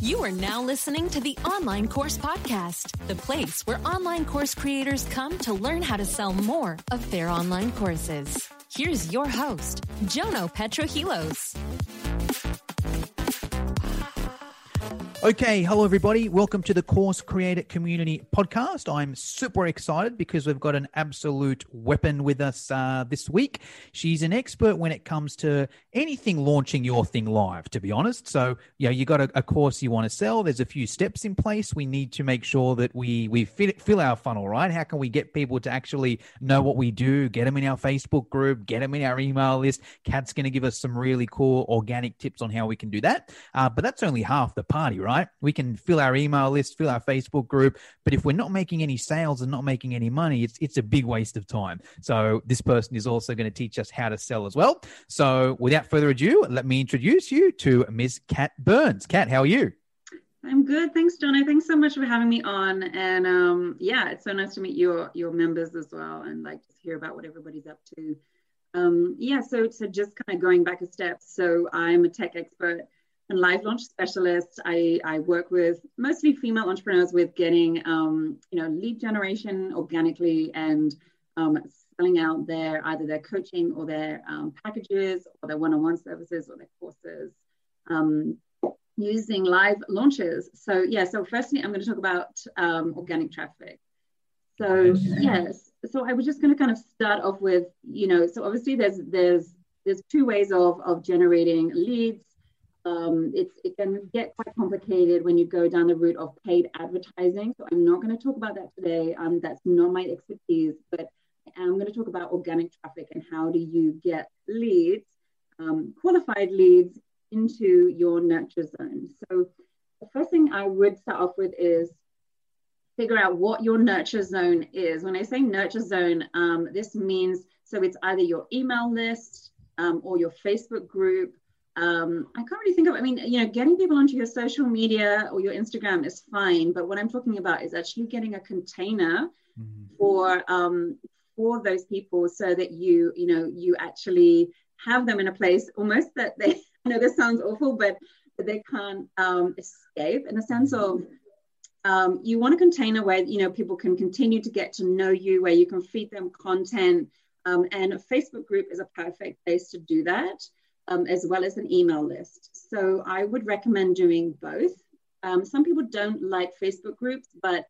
You are now listening to the Online Course Podcast, the place where online course creators come to learn how to sell more of their online courses. Here's your host, Jono Petrohilos. Okay, hello everybody. Welcome to the Course Creator Community Podcast. I'm super excited because we've got an absolute weapon with us uh, this week. She's an expert when it comes to anything launching your thing live, to be honest. So, you know, you got a, a course you want to sell. There's a few steps in place. We need to make sure that we we fit, fill our funnel, right? How can we get people to actually know what we do? Get them in our Facebook group, get them in our email list. Kat's going to give us some really cool organic tips on how we can do that. Uh, but that's only half the party, right? Right? We can fill our email list, fill our Facebook group, but if we're not making any sales and not making any money, it's it's a big waste of time. So this person is also going to teach us how to sell as well. So without further ado, let me introduce you to Ms. Kat Burns. Kat, how are you? I'm good. Thanks, Jono. Thanks so much for having me on. And um, yeah, it's so nice to meet your your members as well and like just hear about what everybody's up to. Um, yeah, so so just kind of going back a step. So I'm a tech expert and live launch specialist. I, I work with mostly female entrepreneurs with getting um, you know lead generation organically and um, selling out their either their coaching or their um, packages or their one-on-one services or their courses um, using live launches. So yeah, so firstly, I'm going to talk about um, organic traffic. So yes, so I was just going to kind of start off with you know so obviously there's there's there's two ways of of generating leads um, it can get quite complicated when you go down the route of paid advertising. So I'm not going to talk about that today. Um, that's not my expertise, but I'm going to talk about organic traffic and how do you get leads, um, qualified leads into your nurture zone. So the first thing I would start off with is figure out what your nurture zone is. When I say nurture zone, um, this means so it's either your email list um, or your Facebook group um, I can't really think of, I mean, you know, getting people onto your social media or your Instagram is fine, but what I'm talking about is actually getting a container mm-hmm. for um, for those people so that you, you know, you actually have them in a place almost that they, I know this sounds awful, but they can't um, escape in a sense of um, you want a container where, you know, people can continue to get to know you, where you can feed them content. Um, and a Facebook group is a perfect place to do that um, as well as an email list. So I would recommend doing both. Um, some people don't like Facebook groups, but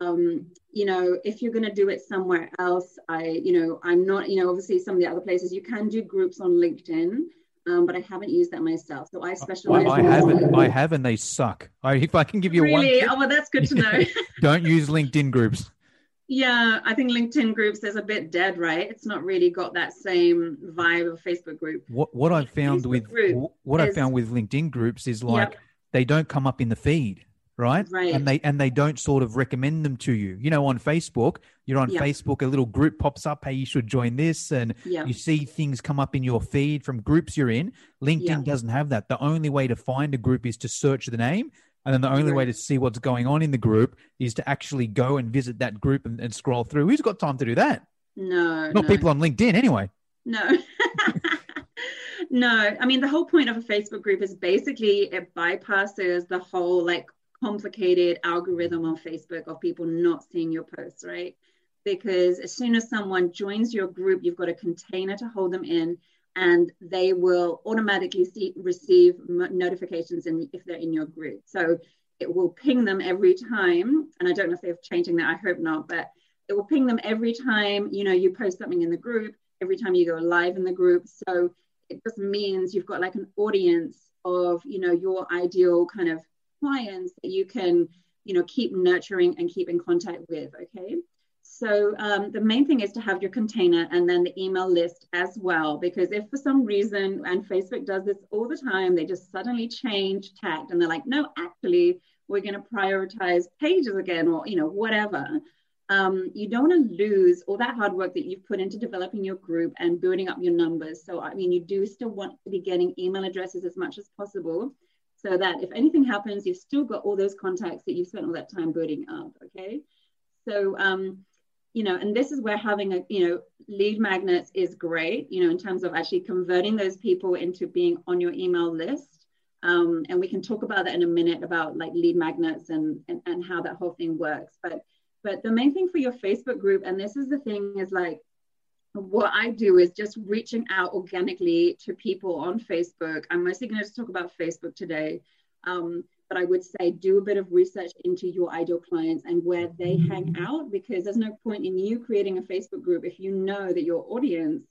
um, you know, if you're going to do it somewhere else, I, you know, I'm not, you know, obviously some of the other places you can do groups on LinkedIn, um, but I haven't used that myself. So I specialize. I, I haven't. I have, and they suck. I, if I can give you really? one. oh well, that's good to know. don't use LinkedIn groups. Yeah, I think LinkedIn groups is a bit dead, right? It's not really got that same vibe of Facebook group. What what I've found Facebook with what is, I found with LinkedIn groups is like yep. they don't come up in the feed, right? Right. And they and they don't sort of recommend them to you. You know, on Facebook, you're on yep. Facebook, a little group pops up, hey, you should join this, and yep. you see things come up in your feed from groups you're in. LinkedIn doesn't have that. The only way to find a group is to search the name and then the only way to see what's going on in the group is to actually go and visit that group and, and scroll through. Who's got time to do that? No. Not no. people on LinkedIn, anyway. No. no. I mean, the whole point of a Facebook group is basically it bypasses the whole like complicated algorithm on Facebook of people not seeing your posts, right? Because as soon as someone joins your group, you've got a container to hold them in and they will automatically see, receive notifications in, if they're in your group. So it will ping them every time. And I don't know if they're changing that, I hope not, but it will ping them every time, you know, you post something in the group, every time you go live in the group. So it just means you've got like an audience of, you know, your ideal kind of clients that you can, you know, keep nurturing and keep in contact with, okay? So um, the main thing is to have your container and then the email list as well, because if for some reason, and Facebook does this all the time, they just suddenly change tact and they're like, no, actually, we're going to prioritize pages again or, you know, whatever. Um, you don't want to lose all that hard work that you've put into developing your group and building up your numbers. So, I mean, you do still want to be getting email addresses as much as possible so that if anything happens, you've still got all those contacts that you've spent all that time building up. Okay. So, um, you know, and this is where having a, you know, lead magnets is great, you know, in terms of actually converting those people into being on your email list. Um, and we can talk about that in a minute about like lead magnets and, and, and how that whole thing works. But but the main thing for your Facebook group, and this is the thing, is like what I do is just reaching out organically to people on Facebook. I'm mostly going to talk about Facebook today. Um, but I would say do a bit of research into your ideal clients and where they hang out because there's no point in you creating a Facebook group if you know that your audience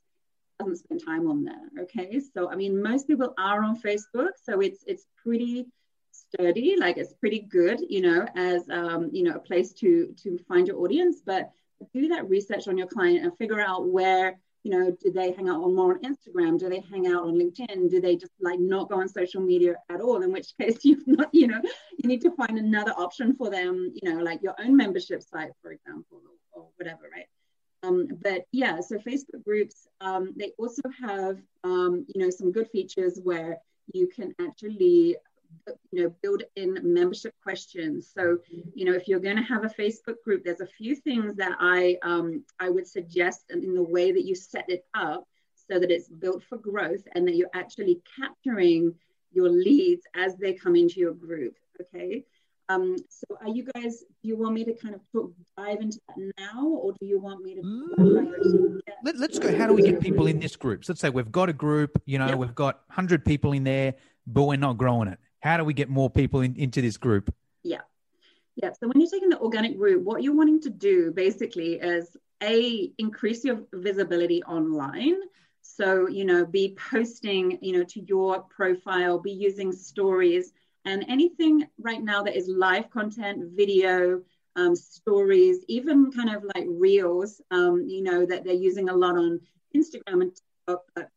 doesn't spend time on there. Okay. So I mean most people are on Facebook, so it's it's pretty sturdy, like it's pretty good, you know, as um, you know, a place to to find your audience, but do that research on your client and figure out where you know, do they hang out on more on Instagram? Do they hang out on LinkedIn? Do they just like not go on social media at all? In which case, you've not, you know, you need to find another option for them, you know, like your own membership site, for example, or, or whatever, right? Um, but yeah, so Facebook groups, um, they also have, um, you know, some good features where you can actually you know build in membership questions so you know if you're going to have a facebook group there's a few things that i um, i would suggest in the way that you set it up so that it's built for growth and that you're actually capturing your leads as they come into your group okay um, so are you guys do you want me to kind of talk, dive into that now or do you want me to mm. Let, us go how do we get people in this group so let's say we've got a group you know yep. we've got 100 people in there but we're not growing it how do we get more people in, into this group? Yeah. Yeah. So when you're taking the organic route, what you're wanting to do basically is a increase your visibility online. So, you know, be posting, you know, to your profile, be using stories and anything right now that is live content, video, um, stories, even kind of like reels, um, you know, that they're using a lot on Instagram and TikTok, but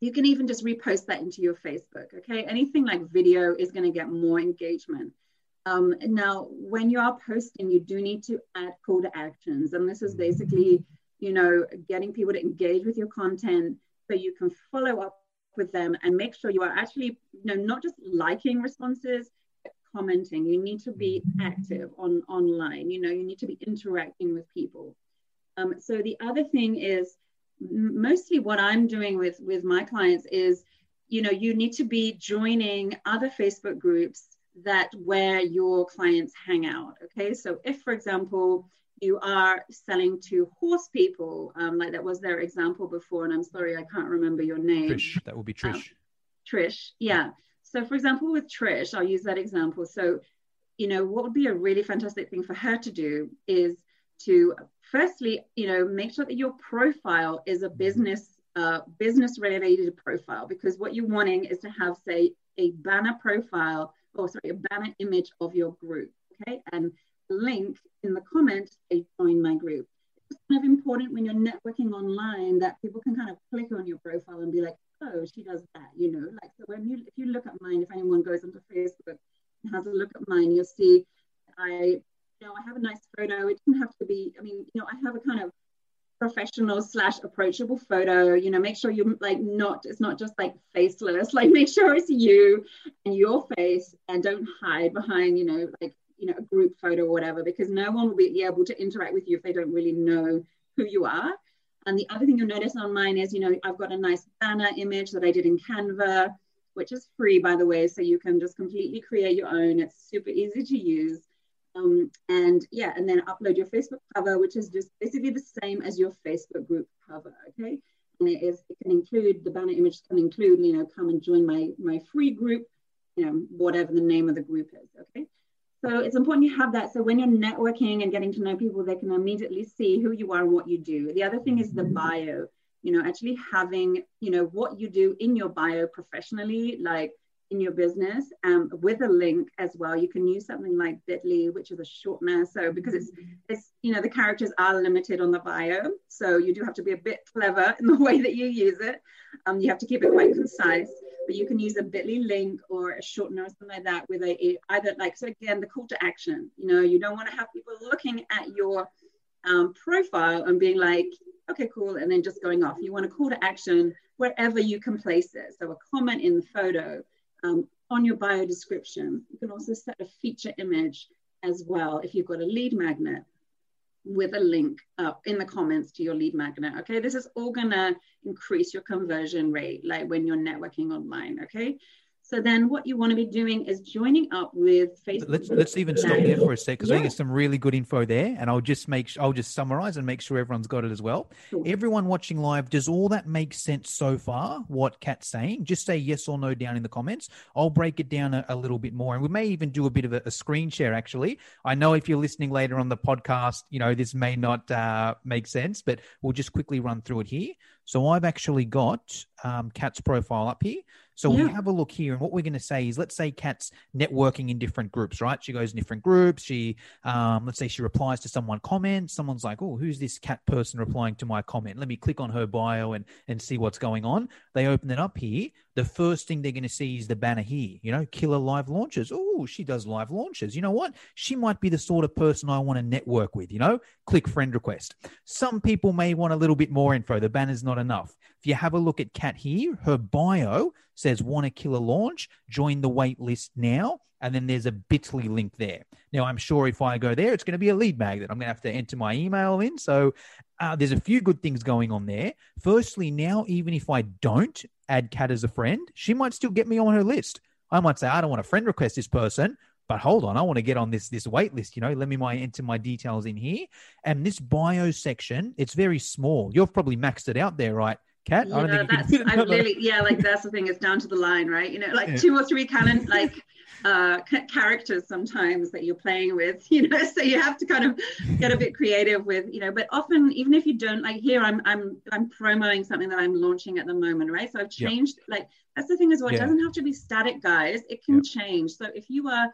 you can even just repost that into your Facebook. Okay. Anything like video is going to get more engagement. Um, now, when you are posting, you do need to add call to actions. And this is basically, you know, getting people to engage with your content so you can follow up with them and make sure you are actually, you know, not just liking responses, but commenting. You need to be active on online. You know, you need to be interacting with people. Um, so the other thing is mostly what I'm doing with with my clients is, you know, you need to be joining other Facebook groups that where your clients hang out. Okay, so if, for example, you are selling to horse people, um, like that was their example before, and I'm sorry I can't remember your name. Trish, that would be Trish. Um, Trish, yeah. So, for example, with Trish, I'll use that example. So, you know, what would be a really fantastic thing for her to do is to firstly, you know, make sure that your profile is a business uh, business related profile because what you're wanting is to have, say, a banner profile or sorry, a banner image of your group, okay, and link in the comments, say, join my group. It's kind of important when you're networking online that people can kind of click on your profile and be like, oh, she does that, you know, like so when you if you look at mine, if anyone goes onto Facebook and has a look at mine, you'll see I you know, I have a nice photo. It doesn't have to be, I mean, you know, I have a kind of professional slash approachable photo you know make sure you're like not it's not just like faceless. Like make sure it's you and your face and don't hide behind you know like you know a group photo or whatever because no one will be able to interact with you if they don't really know who you are. And the other thing you'll notice on mine is you know i've got a nice banner image that i did in canva which is free by the way so you can just completely create your own. It's super easy to use um, and yeah, and then upload your Facebook cover, which is just basically the same as your Facebook group cover. Okay. And it is, it can include the banner image can include, you know, come and join my my free group, you know, whatever the name of the group is. Okay. So it's important you have that. So when you're networking and getting to know people, they can immediately see who you are and what you do. The other thing is the bio, you know, actually having, you know, what you do in your bio professionally, like in your business um, with a link as well. You can use something like Bitly, which is a shortener. So because it's it's you know the characters are limited on the bio, so you do have to be a bit clever in the way that you use it. Um, you have to keep it quite concise. But you can use a Bitly link or a shortener or something like that with a, a either like so again the call to action. You know you don't want to have people looking at your um, profile and being like, okay, cool, and then just going off. You want a call to action wherever you can place it. So a comment in the photo um, on your bio description. You can also set a feature image as well if you've got a lead magnet with a link up in the comments to your lead magnet. Okay, this is all gonna increase your conversion rate, like when you're networking online. Okay, So then what you want to be doing is joining up with Facebook. Let's let's even stop there for a sec because yeah. I think it's some really good info there, and I'll just make I'll just summarize and make sure everyone's got it as well. Sure. Everyone watching live, does all that make sense so far? What Kat's saying? Just say yes or no down in the comments. I'll break it down a, a little bit more, and we may even do a bit of a, a, screen share. Actually, I know if you're listening later on the podcast, you know this may not uh, make sense, but we'll just quickly run through it here. So I've actually got um, Kat's profile up here. So yeah. we have a look here, and what we're going to say is, let's say Kat's networking in different groups, right? She goes in different groups. She, um, let's say, she replies to someone comment. Someone's like, "Oh, who's this Kat person replying to my comment?" Let me click on her bio and and see what's going on. They open it up here. The first thing they're going to see is the banner here. You know, killer live launches. Oh, she does live launches. You know what? She might be the sort of person I want to network with. You know, click friend request. Some people may want a little bit more info. The banner's not enough. If you have a look at Kat here, her bio says want to kill a launch, join the wait list now. And then there's a bit.ly link there. Now, I'm sure if I go there, it's going to be a lead magnet. I'm going to have to enter my email in. So uh, there's a few good things going on there. Firstly, now, even if I don't add Kat as a friend, she might still get me on her list. I might say, I don't want to friend request this person, but hold on, I want to get on this this wait list. You know, let me my enter my details in here. And this bio section, it's very small. You've probably maxed it out there, right? Kat? Yeah, I that's I'm really yeah, like that's the thing. It's down to the line, right? You know, like yeah. two or three of like uh, characters sometimes that you're playing with. You know, so you have to kind of get a bit creative with you know. But often, even if you don't like here, I'm I'm I'm promoting something that I'm launching at the moment, right? So I've changed like that's the thing as well. It doesn't have to be static, guys. It can change. So if you are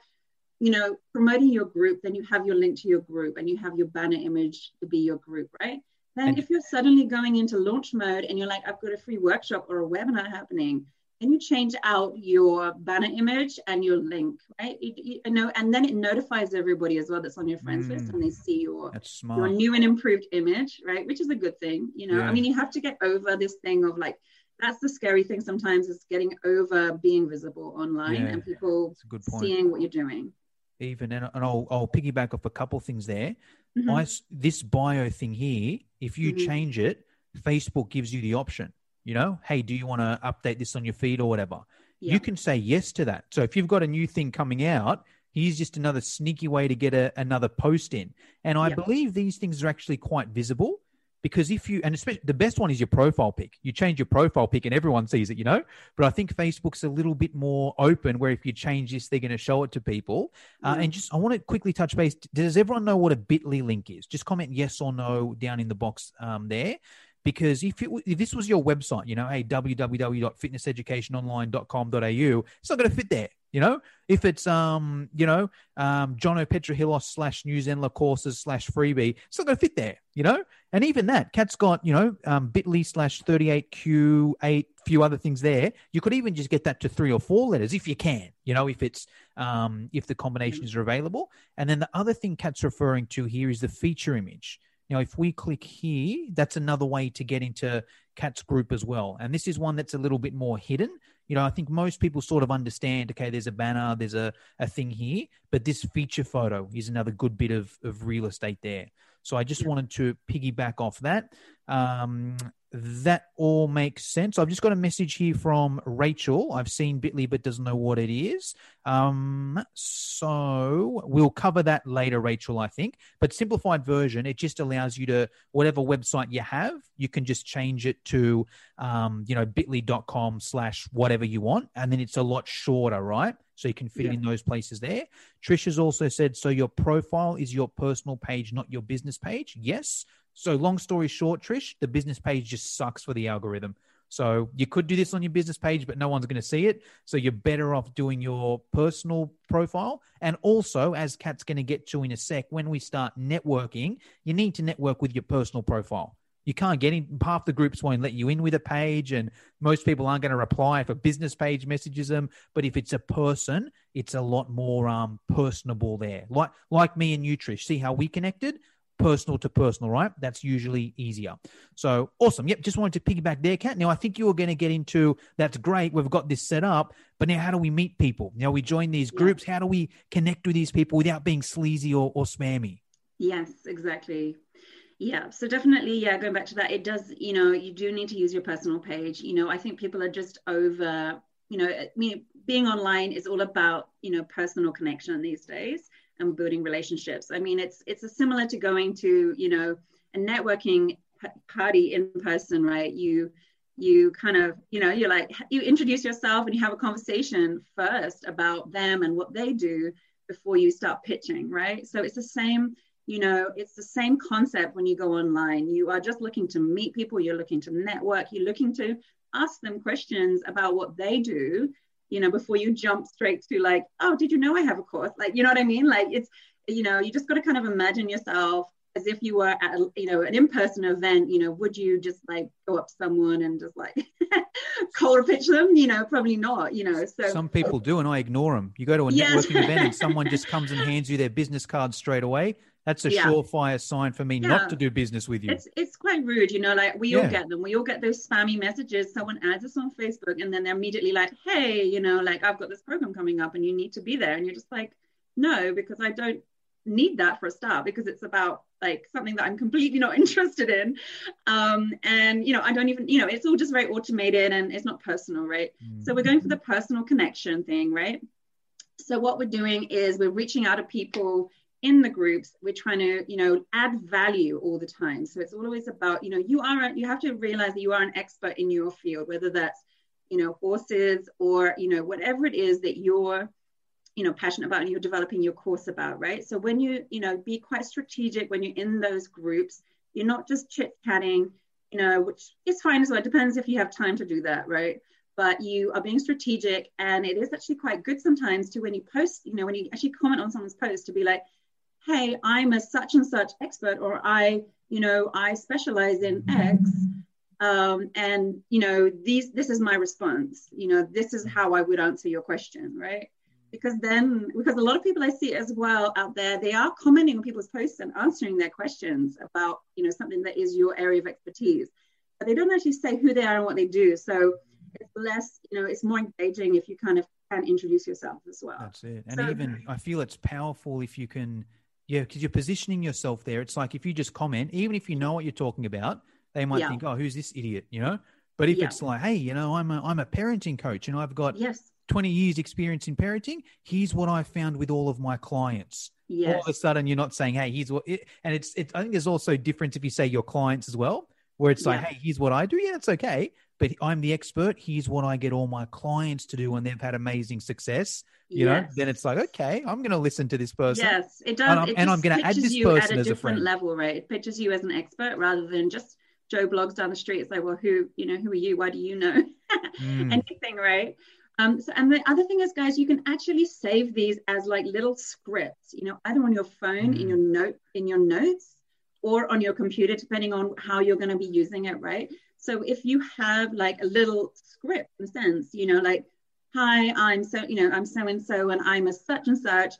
you know, promoting your group, then you have your link to your group and you have your banner image to be your group, right? Then and if you're suddenly going into launch mode and you're like, I've got a free workshop or a webinar happening, then you change out your banner image and your link, right? You, you know, and then it notifies everybody as well that's on your friends mm, list, and they see your your new and improved image, right? Which is a good thing, you know. Yeah. I mean, you have to get over this thing of like that's the scary thing sometimes is getting over being visible online yeah, and people seeing what you're doing. Even and, and I'll I'll piggyback off a couple things there. Mm-hmm. I, this bio thing here, if you mm-hmm. change it, Facebook gives you the option. You know, hey, do you want to update this on your feed or whatever? Yeah. You can say yes to that. So if you've got a new thing coming out, here's just another sneaky way to get a, another post in. And I yeah. believe these things are actually quite visible because if you and especially the best one is your profile pic. You change your profile pic and everyone sees it you know? But i think facebook's a little bit more open where if you change this they're going to show it to people. Uh, and just i want to quickly touch base. Does everyone know what a bitly link is? Just comment yes or no down in the box um, there. Because if, it, if this was your website, you know, hey, www.fitnesseducationonline.com.au, it's not going to fit there. You know, if it's um, you know, um, Jono Petrohilos slash New Zenler courses slash freebie, it's not going to fit there. You know, and even that, Kat's got you know, um, Bitly slash thirty eight Q eight, few other things there. You could even just get that to three or four letters if you can. You know, if it's um, if the combinations are available. And then the other thing Kat's referring to here is the feature image. Now, if we click here, that's another way to get into Kat's group as well. And this is one that's a little bit more hidden. You know, I think most people sort of understand, okay, there's a banner, there's a, a thing here, but this feature photo is another good bit of, of real estate there. So I just wanted to piggyback off that. Um, that all makes sense. I've just got a message here from Rachel. I've seen Bitly, but doesn't know what it is. Um, so we'll cover that later, Rachel, I think. But simplified version, it just allows you to, whatever website you have, you can just change it to, um, you know, bit.ly.com slash whatever you want. And then it's a lot shorter, right? So you can fit yeah. in those places there. Trish has also said, so your profile is your personal page, not your business page. Yes. So, long story short, Trish, the business page just sucks for the algorithm. So, you could do this on your business page, but no one's going to see it. So, you're better off doing your personal profile. And also, as Kat's going to get to in a sec, when we start networking, you need to network with your personal profile. You can't get in. Half the groups won't let you in with a page, and most people aren't going to reply if a business page messages them. But if it's a person, it's a lot more um, personable there. Like like me and you, Trish. See how we connected? Personal to personal, right? That's usually easier. So awesome. Yep. Just wanted to piggyback there, Kat. Now, I think you were going to get into that's great. We've got this set up, but now how do we meet people? Now we join these groups. How do we connect with these people without being sleazy or, or spammy? Yes, exactly. Yeah, so definitely, yeah, going back to that, it does, you know, you do need to use your personal page. You know, I think people are just over you know, I mean, being online is all about, you know, personal connection these days and building relationships. I mean, it's it's similar to going to, you know, a networking party in person, right? You you kind of, you know, you're like you introduce yourself and you have a conversation first about them and what they do before you start pitching, right? So it's the same you know it's the same concept when you go online you are just looking to meet people you're looking to network you're looking to ask them questions about what they do you know before you jump straight to like oh did you know i have a course? Like you know what i mean? Like it's you know you just got to kind of imagine yourself as if you were at a, you know an in-person event you know would you just like go up to someone and just like cold pitch them? You know probably not you know so some people do and i ignore them you go to a yes. networking event and someone just comes and hands you their business card straight away that's a yeah. surefire sign for me yeah. not to do business with you. It's it's quite rude, you know. Like we yeah. all get them. We all get those spammy messages. Someone adds us on Facebook, and then they're immediately like, "Hey, you know, like I've got this program coming up, and you need to be there." And you're just like, "No, because I don't need that for a start because it's about like something that I'm completely not interested in. Um, and you know, I don't even, you know, it's all just very automated and it's not personal, right? Mm-hmm. So we're going for the personal connection thing, right? So what we're doing is we're reaching out to people in the groups we're trying to you know add value all the time. So it's always about you know you are you have to realize that you are an expert in your field whether that's you know horses or you know whatever it is that you're you know passionate about and you're developing your course about right? So when you you know be quite strategic when you're in those groups you're not just chit chatting you know which is fine as well. It depends if you have time to do that right? But you are being strategic and it is actually quite good sometimes to when you post you know when you actually comment on someone's post to be like hey, I'm a such and such expert, or I, you know, I specialize in X. Um, and you know, these this is my response. You know, this is how I would answer your question, right? Because then, because a lot of people I see as well out there, they are commenting on people's posts and answering their questions about, you know, something that is your area of expertise, but they don't actually say who they are and what they do. So it's less, you know, it's more engaging if you kind of can introduce yourself as well. That's it. And so, even I feel it's powerful if you can yeah, because you're positioning yourself there. It's like if you just comment, even if you know what you're talking about, they might yeah. think, "Oh, who's this idiot?" You know. But if yeah. it's like, "Hey, you know, I'm a I'm a parenting coach, and I've got yes. 20 years experience in parenting. Here's what I found with all of my clients." Yes. All of a sudden, you're not saying, "Hey, here's what," it, and it's it. I think there's also difference if you say your clients as well, where it's like, "Hey, here's what I do." Yeah, it's okay, but I'm the expert. Here's what I get all my clients to do, and they've had amazing success you yes. know, then it's like, okay, I'm going to listen to this person. Yes, it does. And I'm, it I'm going to add this person as a friend. level, right? It pitches you as an expert rather than just Joe Bloggs down the street. It's like, well, who, you know, who are you? Why do you know mm. anything, right? Um, so, and the other thing is, guys, you can actually save these as like little scripts, you know, either on your phone, mm. in your note, in your notes, or on your computer, depending on how you're going to be using it, right? So if you have like a little script in a sense, you know, like hi, I'm so, you know, I'm so and so, and I'm a such and such.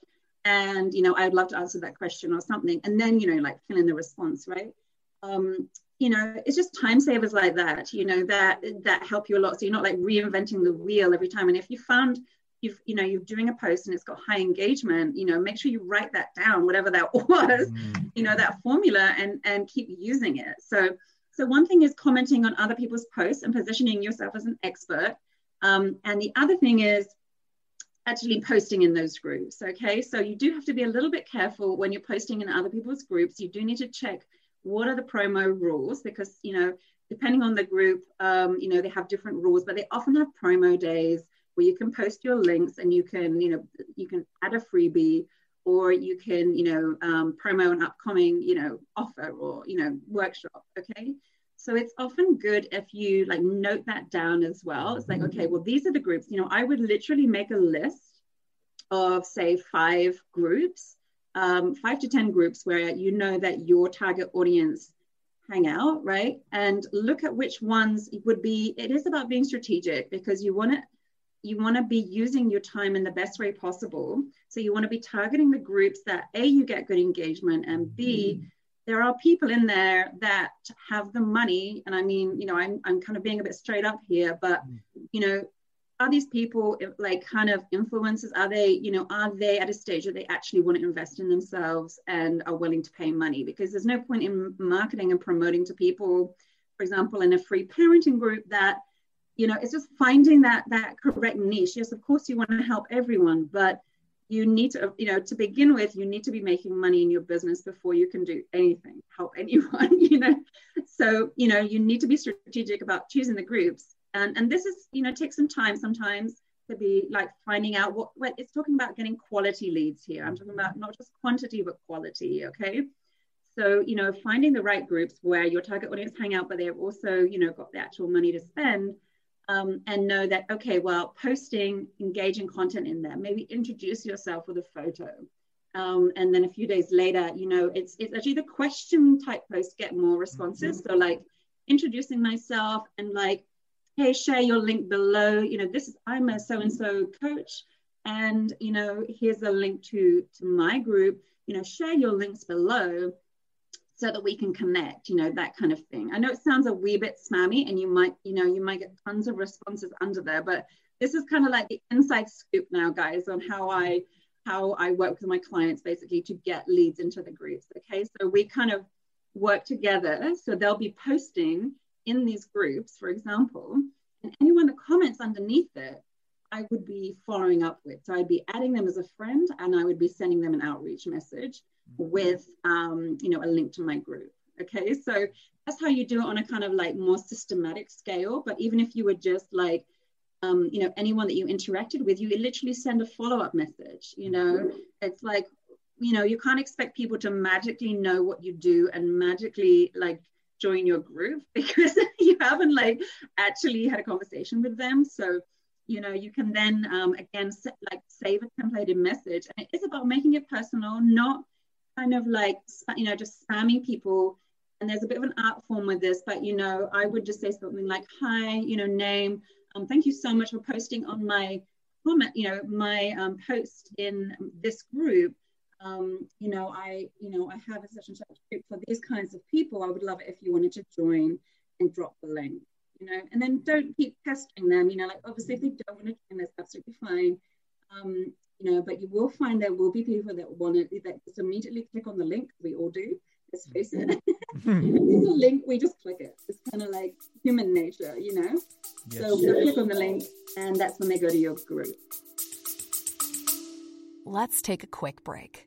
And, you know, I'd love to answer that question or something. And then, you know, like fill in the response, right? Um, you know, it's just time savers like that, you know, that that help you a lot. So you're not like reinventing the wheel every time. And if you found you've, you know, you're doing a post and it's got high engagement, you know, make sure you write that down, whatever that was, mm. you know, that formula and and keep using it. So so one thing is commenting on other people's posts and positioning yourself as an expert um, and the other thing is actually posting in those groups. Okay, so you do have to be a little bit careful when you're posting in other people's groups. You do need to check what are the promo rules because you know depending on the group, um, you know they have different rules, but they often have promo days where you can post your links and you can you know you can add a freebie or you can you know um, promo an upcoming you know offer or you know workshop. Okay. So it's often good if you like note that down as well. It's like, okay, well, these are the groups. You know, I would literally make a list of say five groups, um, five to 10 groups where you know that your target audience hang out, right? And look at which ones would be, it is about being strategic because you want to you want to be using your time in the best way possible. So you want to be targeting the groups that A, you get good engagement, and B, mm-hmm. there are people in there that have the money and i mean you know i'm, I'm kind of being a bit straight up here but mm. you know are these people like kind of influencers are they you know are they at a stage that they actually want to invest in themselves and are willing to pay money? Because there's no point in marketing and promoting to people for example in a free parenting group that you know, it's just finding that that correct niche. Yes, of course you want to help everyone, but you need to, you know, to begin with, you need to be making money in your business before you can do anything, help anyone, you know. So, you know, you need to be strategic about choosing the groups. And and this is, you know, takes some time sometimes to be like finding out what, what it's talking about getting quality leads here. I'm talking about not just quantity, but quality. Okay. So, you know, finding the right groups where your target audience hang out, but they've also, you know, got the actual money to spend um, and know that, okay, well, posting engaging content in there, maybe introduce yourself with a photo. Um, and then a few days later, you know, it's, it's actually the question type posts get more responses. Mm-hmm. So like introducing myself and like, hey, share your link below. You know, this is, I'm a so-and-so coach and, you know, here's a link to, to my group, you know, share your links below so that we can connect, you know, that kind of thing. I know it sounds a wee bit spammy and you might, you know, you might get tons of responses under there, but this is kind of like the inside scoop now, guys, on how I how I work with my clients basically to get leads into the groups. Okay. So we kind of work together. So they'll be posting in these groups, for example, and anyone that comments underneath it, I would be following up with. So I'd be adding them as a friend and I would be sending them an outreach message with um, you know a link to my group okay? So that's how you do it on a kind of like more systematic scale. But even if you were just like um, you know anyone that you interacted with you literally send a follow-up message you know? It's like you know you can't expect people to magically know what you do and magically like join your group because you haven't like actually had a conversation with them. So you know you can then um, again set, like save a templated message. And it is about making it personal not kind of like you know just spamming people. And there's a bit of an art form with this but you know i would just say something like hi you know name um, thank you so much for posting on my comment you know my um, post in this group. Um, you know i you know i have a such and such group for these kinds of people. I would love it if you wanted to join and drop the link you know? And then don't keep pestering them you know? Like obviously if they don't want to join that's absolutely fine. Um, you know, but you will find there will be people that want to that just immediately click on the link. We all do. Let's face it. Mm-hmm. it's a link. We just click it. It's kind of like human nature, you know. Yes. So yes. click on the link, and that's when they go to your group. Let's take a quick break.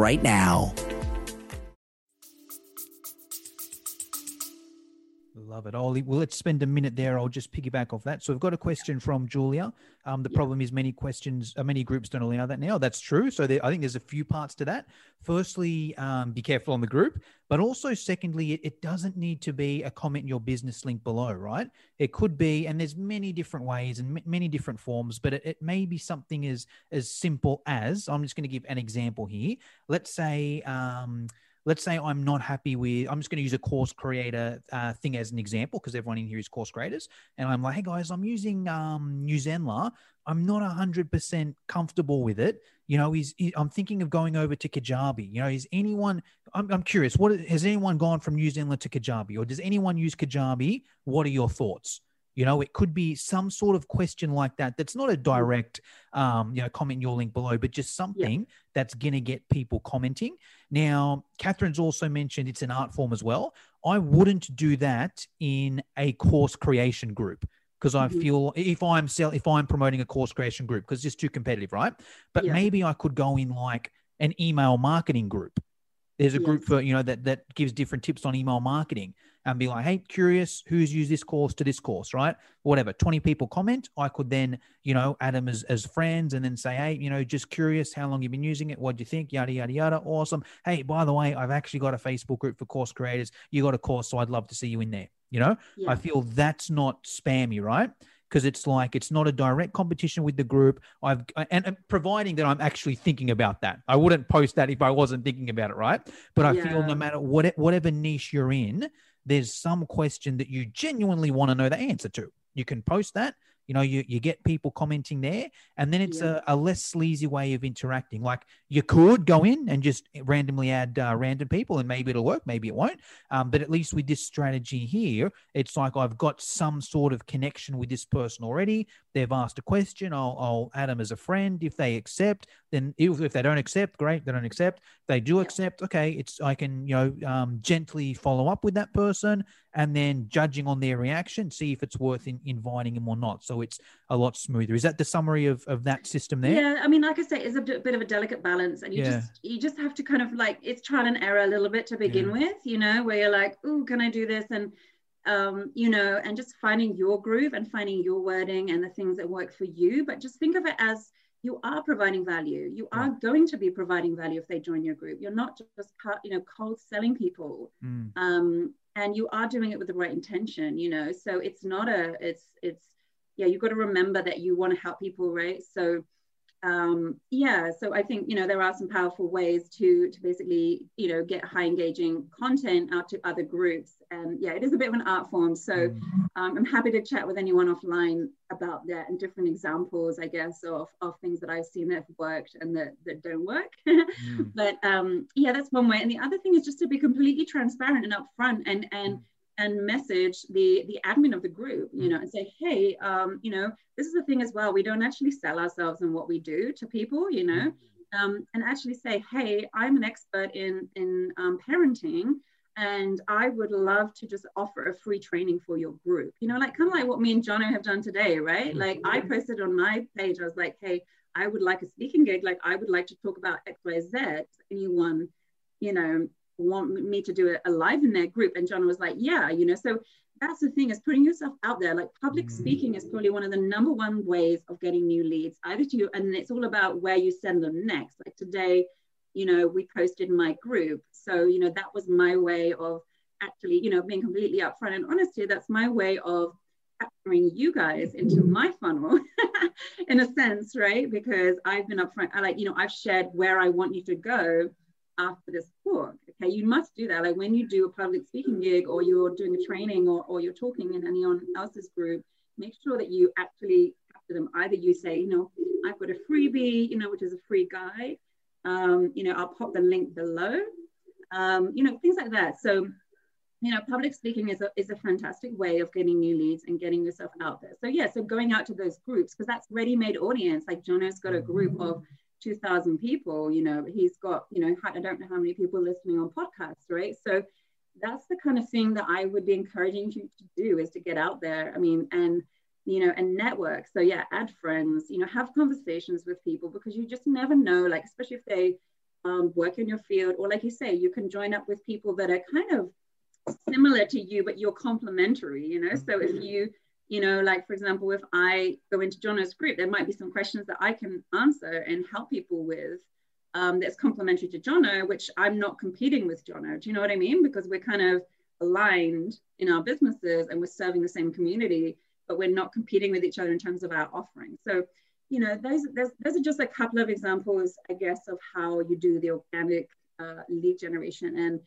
right now Love it, Ollie. Well, let's spend a minute there. I'll just piggyback off that. So, we've got a question from Julia. Um, the yeah. problem is many questions, uh, many groups don't allow that now. That's true. So, there, I think there's a few parts to that. Firstly, um, be careful on the group, but also, secondly, it, it, doesn't need to be a comment in your business link below, right? It could be, and there's many different ways and m- many different forms, but it, it, may be something as as simple as I'm just going to give an example here. Let's say. Um, let's say I'm not happy with, I'm just going to use a course creator uh, thing as an example because everyone in here is course creators. And I'm like, hey guys, I'm using um, New Zenler. I'm not 100% comfortable with it. You know, is, I'm thinking of going over to Kajabi. You know, is anyone, I'm, I'm curious, what has anyone gone from New Zenler to Kajabi or does anyone use Kajabi? What are your thoughts? You know, it could be some sort of question like that. That's not a mm-hmm. direct, um, you know, comment your link below, but just something yeah. that's going to get people commenting. Now, Catherine's also mentioned it's an art form as well. I wouldn't do that in a course creation group because I mm-hmm. feel if I'm sell if I'm promoting a course creation group because it's just too competitive, right? But yeah. maybe I could go in like an email marketing group. There's a group for you know that that gives different tips on email marketing and be like, hey, curious, who's used this course to this course, right? Whatever. 20 people comment. I could then, you know, add them as, as friends and then say, hey, you know, just curious, how long you've been using it? What do you think? Yada, yada, yada. Awesome. Hey, by the way, I've actually got a Facebook group for course creators. You got a course, so I'd love to see you in there. You know, yeah. I feel that's not spammy, right? Because it's like it's not a direct competition with the group. I've and, and, providing that I'm actually thinking about that. I wouldn't post that if I wasn't thinking about it, right? But I yeah. feel no matter what whatever niche you're in, there's some question that you genuinely want to know the answer to. you can post that you know you, you get people commenting there and then it's Yeah. a, a less sleazy way of interacting. Like you could go in and just randomly add uh, random people and maybe it'll work maybe it won't. Um, but at least with this strategy here it's like i've got some sort of connection with this person already. They've asked a question. I'll, I'll add them as a friend. If they accept then if, if they don't accept great they don't accept if they do accept okay it's i can you know um, gently follow up with that person and then judging on their reaction see if it's worth in, inviting them or not so it's a lot smoother is that the summary of, of that system there Yeah, I mean, like I say, it's a bit bit of a delicate balance, and you Yeah. just you just have to kind of like it's trial and error a little bit to begin Yeah. with, you know, where you're like, oh, can I do this? And um, you know, and just finding your groove and finding your wording and the things that work for you. But just think of it as you are providing value. You are going to be providing value if they join your group. You're not just you know, cold selling people. Mm, um, and you are doing it with the right intention you know so it's not a it's it's yeah you've got to remember that you want to help people right so um, yeah so i think you know there are some powerful ways to to basically you know get high engaging content out to other groups. And yeah it is a bit of an art form. So mm, um, i'm happy to chat with anyone offline about that and different examples i guess of, of things that i've seen that have worked and that, that don't work. Mm. but um, yeah, that's one way. And the other thing is just to be completely transparent and upfront and and and message the the admin of the group, you know, and say, hey, um, you know, this is the thing as well. We don't actually sell ourselves and what we do to people, you know, um, and actually say, hey, I'm an expert in in um, parenting. And I would love to just offer a free training for your group. You know, like kind of like what me and Jono have done today, right? Like I posted on my page, I was like, hey, I would like a speaking gig. Like I would like to talk about X, Y, Z. Anyone, you know, want me to do a, a live in their group? And John was like, yeah, you know. So that's the thing is putting yourself out there. Like public Mhm. speaking is probably one of the number one ways of getting new leads. Either to you, and it's all about where you send them next. Like today, you know, we posted in my group. So you know, that was my way of actually, you know, being completely upfront and honest here. That's my way of capturing you guys into my funnel in a sense, right? Because I've been upfront. I like, you know, I've shared where I want you to go after this talk. Okay, you must do that. Like when you do a public speaking gig or you're doing a training or, or you're talking in anyone else's group, make sure that you actually capture them. Either you say, you know, I've got a freebie, you know, which is a free guide. Um, you know, I'll pop the link below. Um, you know, things like that. So you know, public speaking is a, is a fantastic way of getting new leads and getting yourself out there. So yeah, so going out to those groups, because that's ready-made audience. Like Jono's got a group of 2000 people, you know, he's got, you know, I don't know how many people listening on podcasts, right? So that's the kind of thing that I would be encouraging you to do is to get out there. I mean, and, you know, and network. So yeah, add friends, you know, have conversations with people because you just never know, like, especially if they um, work in your field, or like you say, you can join up with people that are kind of similar to you, but you're complementary, you know. So if you, you know, like for example, if I go into Jono's group, there might be some questions that I can answer and help people with um, that's complementary to Jono, which I'm not competing with Jono. Do you know what I mean? Because we're kind of aligned in our businesses and we're serving the same community, but we're not competing with each other in terms of our offering. So, you know, those, those, those are just a couple of examples, I guess, of how you do the organic uh, lead generation. And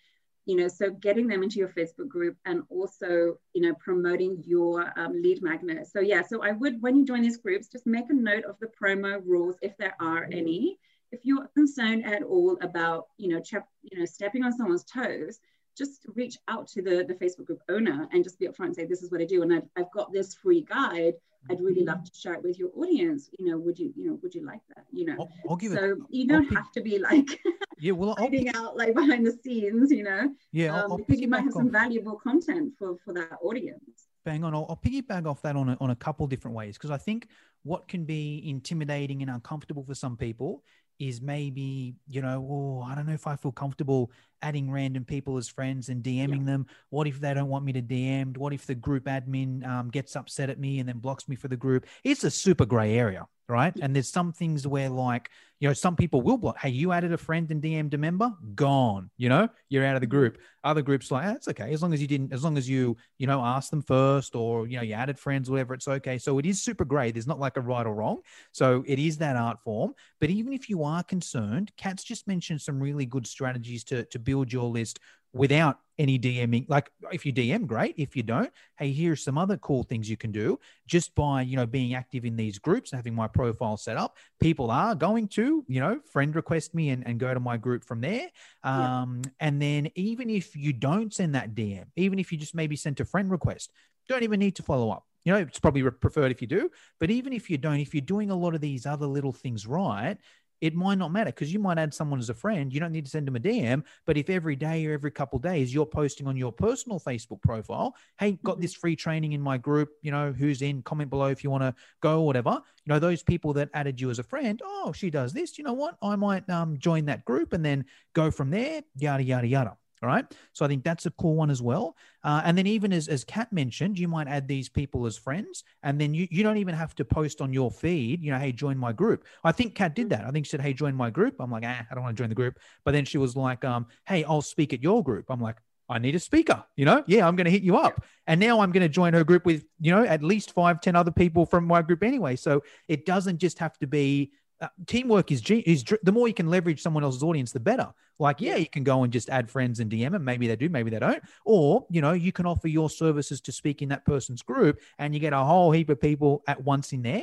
you know so getting them into your facebook group and also you know promoting your um, lead magnet. So yeah so i would when you join these groups just make a note of the promo rules if there are any. If you're concerned at all about you know ch- you know stepping on someone's toes just reach out to the the facebook group owner and just be upfront and say this is what i do and I've, I've got this free guide. I'd really love to share it with your audience. You know would you you know would you like that? You know? I'll, I'll give it so you don't pick- have to be like yeah well I'll hiding out like behind the scenes you know yeah I'll, um, I'll because you might have some off- valuable content for for that audience. bang on. I'll, I'll piggyback off that on a, on a couple different ways because I think what can be intimidating and uncomfortable for some people is maybe you know oh I don't know if I feel comfortable adding random people as friends and DMing them. What if they don't want me to DM? What if the group admin um, gets upset at me and then blocks me for the group? It's a super gray area, right? And there's some things where like you know some people will block. Hey, you added a friend and DM'd a member, gone. You know you're out of the group. Other groups like that's okay as long as you didn't as long as you you know asked them first or you know you added friends whatever it's okay. So it is super gray. There's not like a right or wrong. So it is that art form. But even if you are concerned, Kat's just mentioned some really good strategies to to build your list without any DMing. Like if you DM, great. If you don't, hey, here's some other cool things you can do just by, you know, being active in these groups, having my profile set up. People are going to, you know, friend request me and, and go to my group from there. Um, yeah. And then even if you don't send that DM, even if you just maybe sent a friend request, don't even need to follow up. You know, it's probably preferred if you do. But even if you don't, if you're doing a lot of these other little things right, it might not matter because you might add someone as a friend. You don't need to send them a DM. But if every day or every couple days you're posting on your personal Facebook profile, hey, got mm-hmm. this free training in my group, you know, who's in, comment below if you want to go or whatever. You know, those people that added you as a friend, oh, she does this. You know what? I might um, join that group and then go from there, yada, yada, yada. All right. So I think that's a cool one as well. Uh, and then even as, as Kat mentioned, you might add these people as friends and then you, you don't even have to post on your feed, you know, hey, join my group. I think Kat did that. I think she said, hey, join my group. I'm like, ah, I don't want to join the group. But then she was like, um, hey, I'll speak at your group. I'm like, I need a speaker, you know? Yeah, I'm going to hit you up. And now I'm going to join her group with, you know, at least five, ten other people from my group anyway. So it doesn't just have to be uh, teamwork is, is the more you can leverage someone else's audience, the better. Like, yeah, you can go and just add friends and DM them. Maybe they do, maybe they don't. Or, you know, you can offer your services to speak in that person's group and you get a whole heap of people at once in there.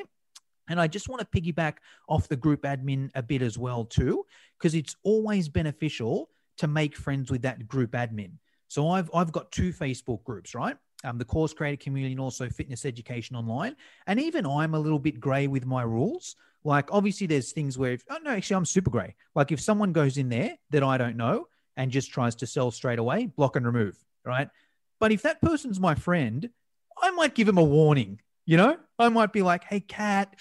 And I just want to piggyback off the group admin a bit as well, too, because it's always beneficial to make friends with that group admin. So I've I've got two Facebook groups, right? Um, the course creator community and also fitness education online. And even I'm a little bit grey with my rules. Like, obviously, there's things where, if, oh, no, actually, I'm super grey. Like, if someone goes in there that I don't know and just tries to sell straight away, block and remove, right? But if that person's my friend, I might give him a warning. You know, I might be like, "Hey, Kat,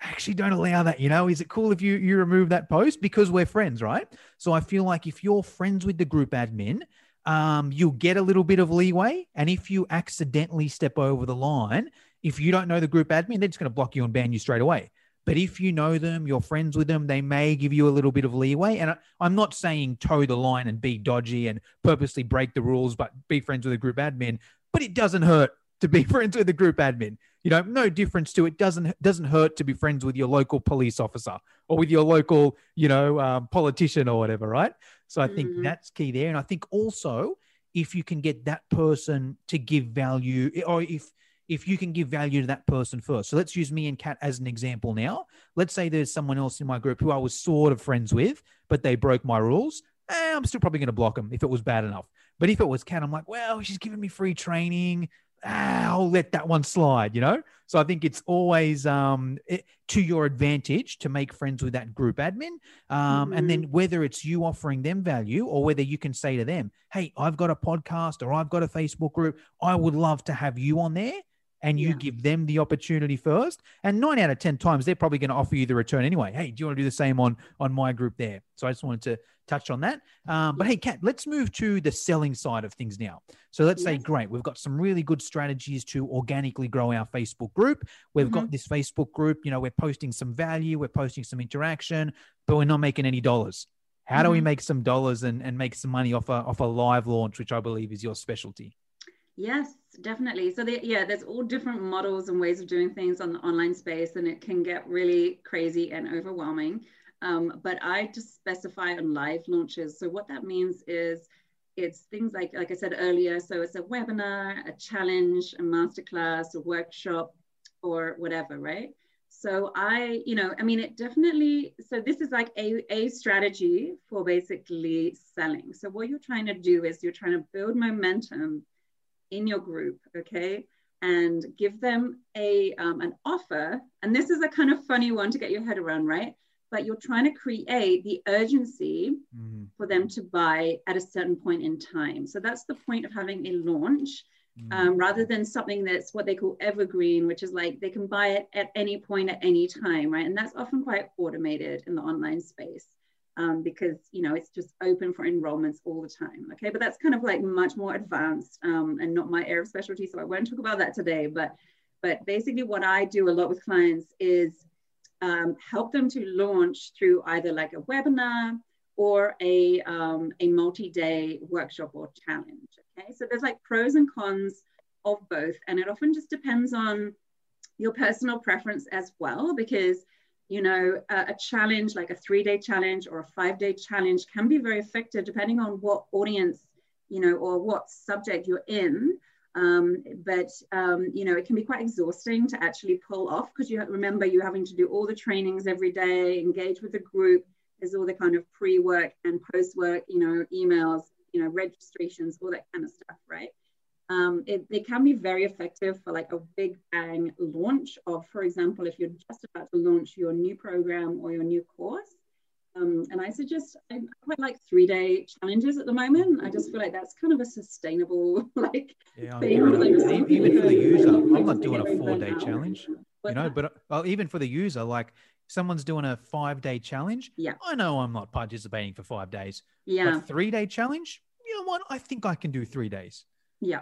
actually, don't allow that." You know, is it cool if you you remove that post because we're friends, right? So I feel like if you're friends with the group admin, um, you'll get a little bit of leeway, and if you accidentally step over the line, if you don't know the group admin, they're just going to block you and ban you straight away. But if you know them, you're friends with them, they may give you a little bit of leeway. And I'm not saying toe the line and be dodgy and purposely break the rules, but be friends with a group admin. But it doesn't hurt to be friends with a group admin. You know, no difference to it. Doesn't doesn't hurt to be friends with your local police officer or with your local, you know, um, politician or whatever, right? So I think mm-hmm. that's key there. And I think also if you can get that person to give value, or if if you can give value to that person first. So let's use me and Kat as an example now. Let's say there's someone else in my group who I was sort of friends with, but they broke my rules. Eh, I'm still probably going to block them if it was bad enough. But if it was Kat, I'm like, well, she's giving me free training. Ah, I'll let that one slide, you know? So I think it's always um, it, to your advantage to make friends with that group admin. Um, mm-hmm. And then mm-hmm. whether it's you offering them value or whether you can say to them, hey, I've got a podcast or I've got a Facebook group. I would love to have you on there and you yeah. give them the opportunity first. And nine out of 10 times, they're probably going to offer you the return anyway. Hey, do you want to do the same on, on my group there? So I just wanted to touch on that. Um, but hey, Kat, let's move to the selling side of things now. So let's yes. say, great, we've got some really good strategies to organically grow our Facebook group. We've mm-hmm. got this Facebook group, you know, we're posting some value, we're posting some interaction, but we're not making any dollars. How mm-hmm. do we mm-hmm. make some dollars and, and make some money off a, off a live launch, which I believe is your specialty? Yes, definitely. So they, yeah, there's all different models and ways of doing things on the online space, and it can get really crazy and overwhelming. Um, but I just specify on live launches. So what that means is it's things like, like I said earlier, so it's a webinar, a challenge, a masterclass, a workshop, or whatever, right? So I, you know, I mean, it definitely, so this is like a, a strategy for basically selling. So what you're trying to do is you're trying to build momentum in your group, okay? And give them a um, an offer. And this is a kind of funny one to get your head around, right? But you're trying to create the urgency mm-hmm. for them to buy at a certain point in time. So that's the point of having a launch. Mm-hmm. Um, rather than something that's what they call evergreen, which is like they can buy it at any point at any time, right? And that's often quite automated in the online space um, because you know it's just open for enrollments all the time okay? But that's kind of like much more advanced um, and not my area of specialty so i won't talk about that today. But but basically what i do a lot with clients is um, help them to launch through either like a webinar or a, um, a multi-day workshop or challenge okay? So there's like pros and cons of both and it often just depends on your personal preference as well because you know, a, a challenge like a three day challenge or a five day challenge can be very effective depending on what audience you know, or what subject you're in. Um, but um, you know, it can be quite exhausting to actually pull off because you remember you're having to do all the trainings every day, engage with the group. There's all the kind of pre-work and post-work, you know, emails, you know, registrations, all that kind of stuff, right? Um, it, they can be very effective for like a big bang launch of, for example, if you're just about to launch your new program or your new course, um, and I suggest I quite like three day challenges at the moment. I just feel like that's kind of a sustainable like yeah, thing. Like, even for the user, I'm not doing a four day challenge. you know, but well, even for the user, like someone's doing a five day challenge. Yeah, I know I'm not participating for five days. Yeah, three day challenge. You know what? I think I can do three days. Yeah.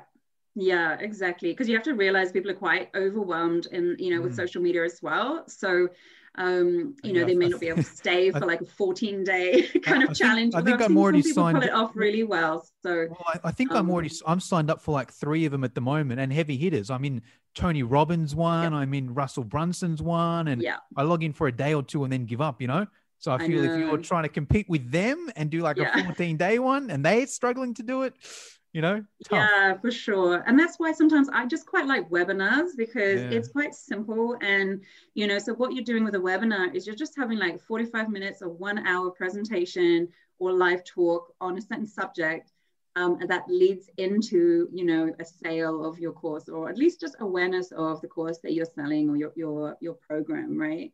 Yeah, exactly. Because you have to realize people are quite overwhelmed in, you know, with mm. social media as well. So um, you know, yeah, they may not be able to stay for like a 14 day kind of I challenge. Think, I think I'm already signed. Pull it off really well. So well, I, I, think um, I'm already I'm signed up for like three of them at the moment, and heavy hitters. I'm in Tony Robbins one. Yeah. I'm in Russell Brunson's one, and yeah. I log in for a day or two and then give up. You know. So I feel I if you're trying to compete with them and do like a 14 day one, and they're struggling to do it, you know Tough. yeah for sure and that's why sometimes i just quite like webinars because yeah. it's quite simple and you know so what you're doing with a webinar is you're just having like 45 minutes or one hour presentation or live talk on a certain subject um, that leads into you know a sale of your course or at least just awareness of the course that you're selling or your your, your program right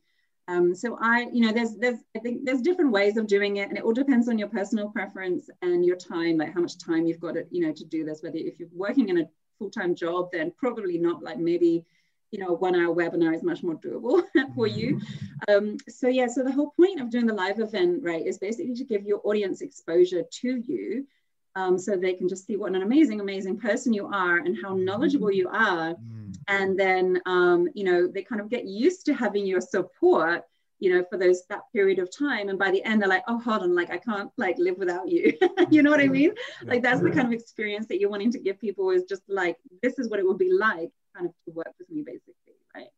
um, so I, you know, there's, there's, I think there's different ways of doing it, and it all depends on your personal preference and your time, like how much time you've got, to, you know, to do this. Whether if you're working in a full-time job, then probably not. Like maybe, you know, a one-hour webinar is much more doable for you. Mm-hmm. Um, so yeah, so the whole point of doing the live event, right, is basically to give your audience exposure to you. Um, so they can just see what an amazing, amazing person you are and how knowledgeable you are. Mm-hmm. And then um, you know they kind of get used to having your support you know for those that period of time. And by the end they're like oh hold on like i can't like live without you. You know what i mean? Like that's the kind of experience that you're wanting to give people is just like this is what it would be like kind of to work with me basically right?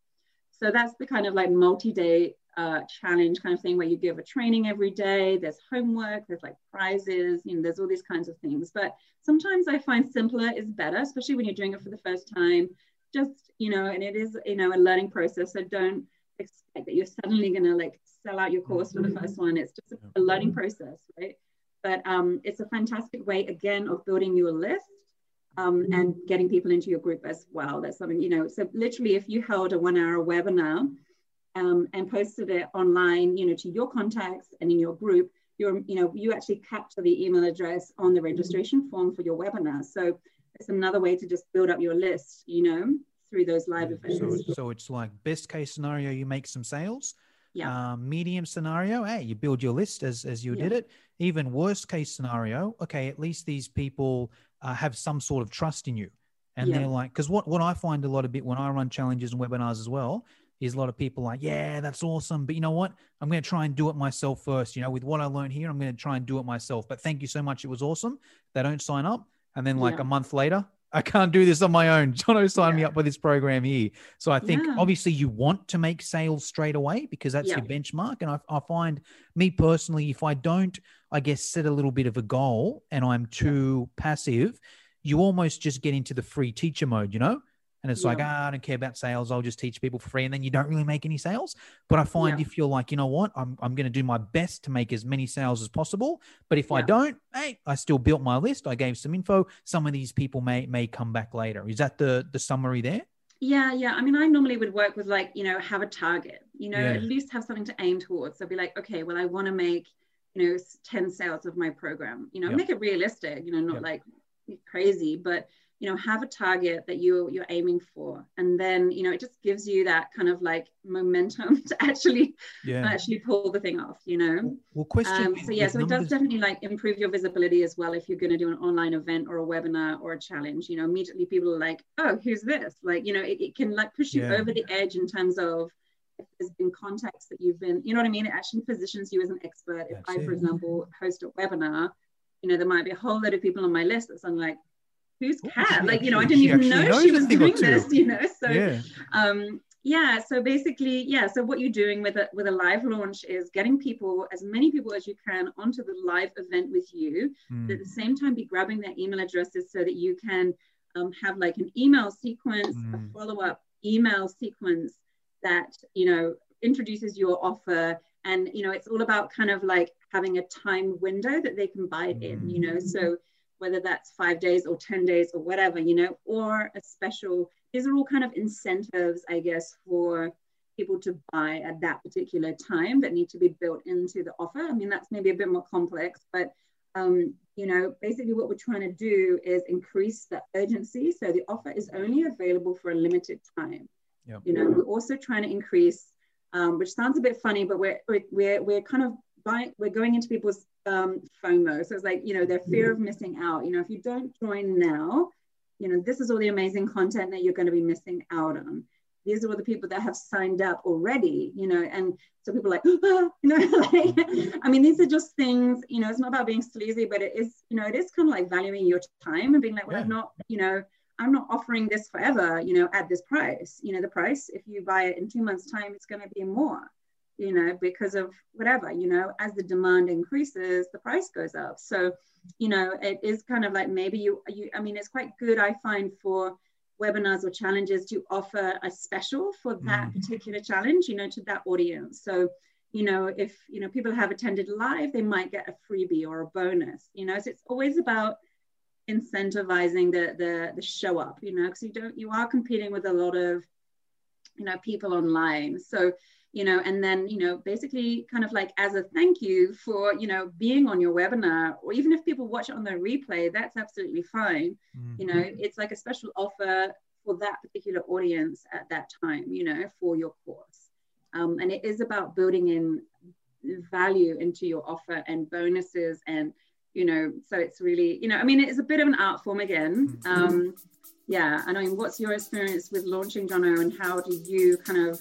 So that's the kind of like multi-day uh, challenge kind of thing where you give a training every day there's homework there's like prizes you know there's all these kinds of things. But sometimes i find simpler is better especially when you're doing it for the first time. Just you know and it is you know a learning process so don't expect that you're suddenly going to like sell out your course for the first one. It's just a learning process right? But um, it's a fantastic way again of building your list um, and getting people into your group as well. That's something you know so literally if you held a one hour webinar um, and posted it online you know to your contacts and in your group you're you know you actually capture the email address on the registration form for your webinar so it's another way to just build up your list, you know, through those live events. So, so it's like best case scenario, you make some sales. Yeah. Um, medium scenario, hey, you build your list as as you yeah. did it. Even worst case scenario, okay, at least these people uh, have some sort of trust in you, and yeah. they're like, because what what I find a lot of bit when I run challenges and webinars as well is a lot of people like, yeah, that's awesome, but you know what? I'm going to try and do it myself first. You know, with what I learned here, I'm going to try and do it myself. But thank you so much, it was awesome. They don't sign up and then like yeah. a month later, I can't do this on my own. Jono signed yeah. me up for this program here. So I think yeah. obviously you want to make sales straight away because that's yeah. your benchmark. And I, I, find me personally, if I don't, I guess, set a little bit of a goal and I'm too passive, you almost just get into the free teacher mode, you know? And it's yeah. like, ah, I don't care about sales. I'll just teach people for free. And then you don't really make any sales. But I find yeah. if you're like, you know what, I'm, I'm going to do my best to make as many sales as possible. But if yeah. I don't, hey, I still built my list. I gave some info. Some of these people may may come back later. Is that the the summary there? Yeah, yeah. I mean, I normally would work with like, you know, have a target, you know, at least have something to aim towards. So be like, okay, well, I want to make, you know, 10 sales of my program, you know, make it realistic, you know, not like crazy, but you know have a target that you you're aiming for. And then you know it just gives you that kind of like momentum to actually yeah. actually pull the thing off you know? Well question um, so yeah so numbers... it does definitely like improve your visibility as well if you're going to do an online event or a webinar or a challenge. You know immediately people are like oh who's this. Like you know it, it can like push you yeah. over the edge in terms of if there's been context that you've been you know what i mean? It actually positions you as an expert. If That's i for example host a webinar you know there might be a whole lot of people on my list that's on like who's Kat? Like, you know, I didn't even know she was doing this, you know. So yeah. um yeah so basically yeah so what you're doing with a with a live launch is getting people as many people as you can onto the live event with you mm. at the same time be grabbing their email addresses so that you can um, have like an email sequence mm. a follow-up email sequence that you know introduces your offer and you know it's all about kind of like having a time window that they can buy it in you know mm. so whether that's five days or 10 days or whatever you know or a special these are all kind of incentives, I guess, for people to buy at that particular time that need to be built into the offer. I mean, that's maybe a bit more complex, but um, you know, basically what we're trying to do is increase the urgency. So the offer is only available for a limited time. Yep. You know, we're also trying to increase, um, which sounds a bit funny, but we're we're we're kind of buying, we're going into people's um, FOMO. So it's like you know their fear of missing out. You know, if you don't join now, you know, this is all the amazing content that you're going to be missing out on. These are all the people that have signed up already, you know, and so people are like, oh, you know, like, I mean, these are just things, you know, it's not about being sleazy, but it is, you know, it is kind of like valuing your time and being like, well, yeah. I'm not, you know, I'm not offering this forever, you know, at this price. You know, the price, if you buy it in two months' time, it's going to be more you know, because of whatever, you know, as the demand increases, the price goes up. So, you know, it is kind of like maybe you, you, I mean, it's quite good, I find, for webinars or challenges to offer a special for that mm. particular challenge, you know, to that audience. So, you know, if, you know, people have attended live, they might get a freebie or a bonus, you know, so it's always about incentivizing the, the, the show up, you know, because you don't, you are competing with a lot of, you know, people online. So, you know, and then, you know, basically kind of like as a thank you for, you know, being on your webinar, or even if people watch it on the replay, that's absolutely fine. Mm-hmm. You know, it's like a special offer for that particular audience at that time, you know, for your course. Um, and it is about building in value into your offer and bonuses and, you know, so it's really, you know, I mean, it's a bit of an art form again. Mm-hmm. Um, yeah. And i mean, what's your experience with launching Jono and how do you kind of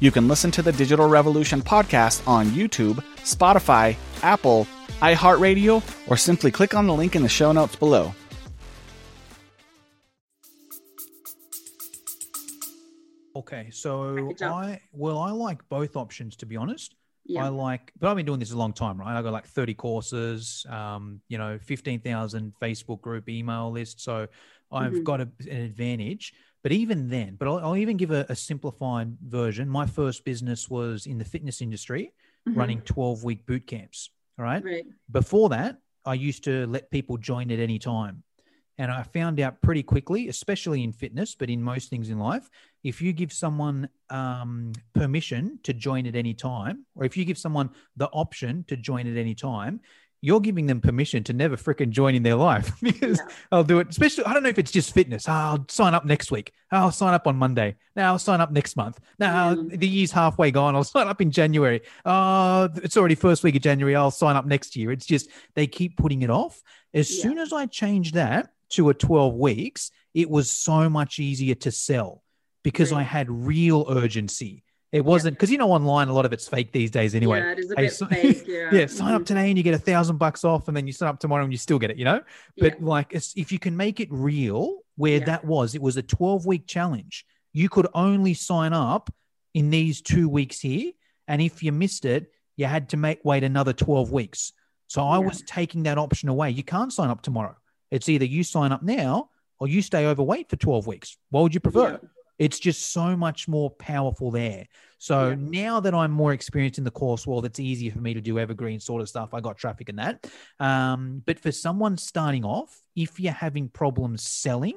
You can listen to the Digital Revolution podcast on YouTube, Spotify, Apple, iHeartRadio, or simply click on the link in the show notes below. Okay, so I well, I like both options to be honest. Yeah. I like, but I've been doing this a long time, right? I got like 30 courses, um, you know, 15,000 Facebook group email list. So I've mm-hmm. got a, an advantage. But even then, but I'll, I'll even give a, a, simplified version. My first business was in the fitness industry, mm-hmm. running 12 week boot camps. All right? right. Before that, I used to let people join at any time. And I found out pretty quickly, especially in fitness, but in most things in life, if you give someone um, permission to join at any time, or if you give someone the option to join at any time, you're giving them permission to never freaking join in their life because yeah. I'll do it. Especially, I don't know if it's just fitness. Oh, I'll sign up next week. Oh, I'll sign up on Monday. Now I'll sign up next month. Now mm. the year's halfway gone. I'll sign up in January. Oh, it's already first week of January. I'll sign up next year. It's just they keep putting it off. As yeah. soon as I changed that to a 12 weeks, it was so much easier to sell because I had real urgency. It wasn't because yeah. you know online a lot of it's fake these days anyway. Yeah, it is a hey, bit so, fake. Yeah. yeah, sign up mm-hmm. today and you get a thousand bucks off, and then you sign up tomorrow and you still get it. You know, but yeah. like if you can make it real, where that was, it was a twelve week challenge. You could only sign up in these two weeks here, and if you missed it, you had to make wait another twelve weeks. So I was taking that option away. You can't sign up tomorrow. It's either you sign up now or you stay overweight for twelve weeks. What would you prefer? It's just so much more powerful there. So yeah. now that I'm more experienced in the course world, it's easier for me to do evergreen sort of stuff. I got traffic in that. Um, but for someone starting off, if you're having problems selling,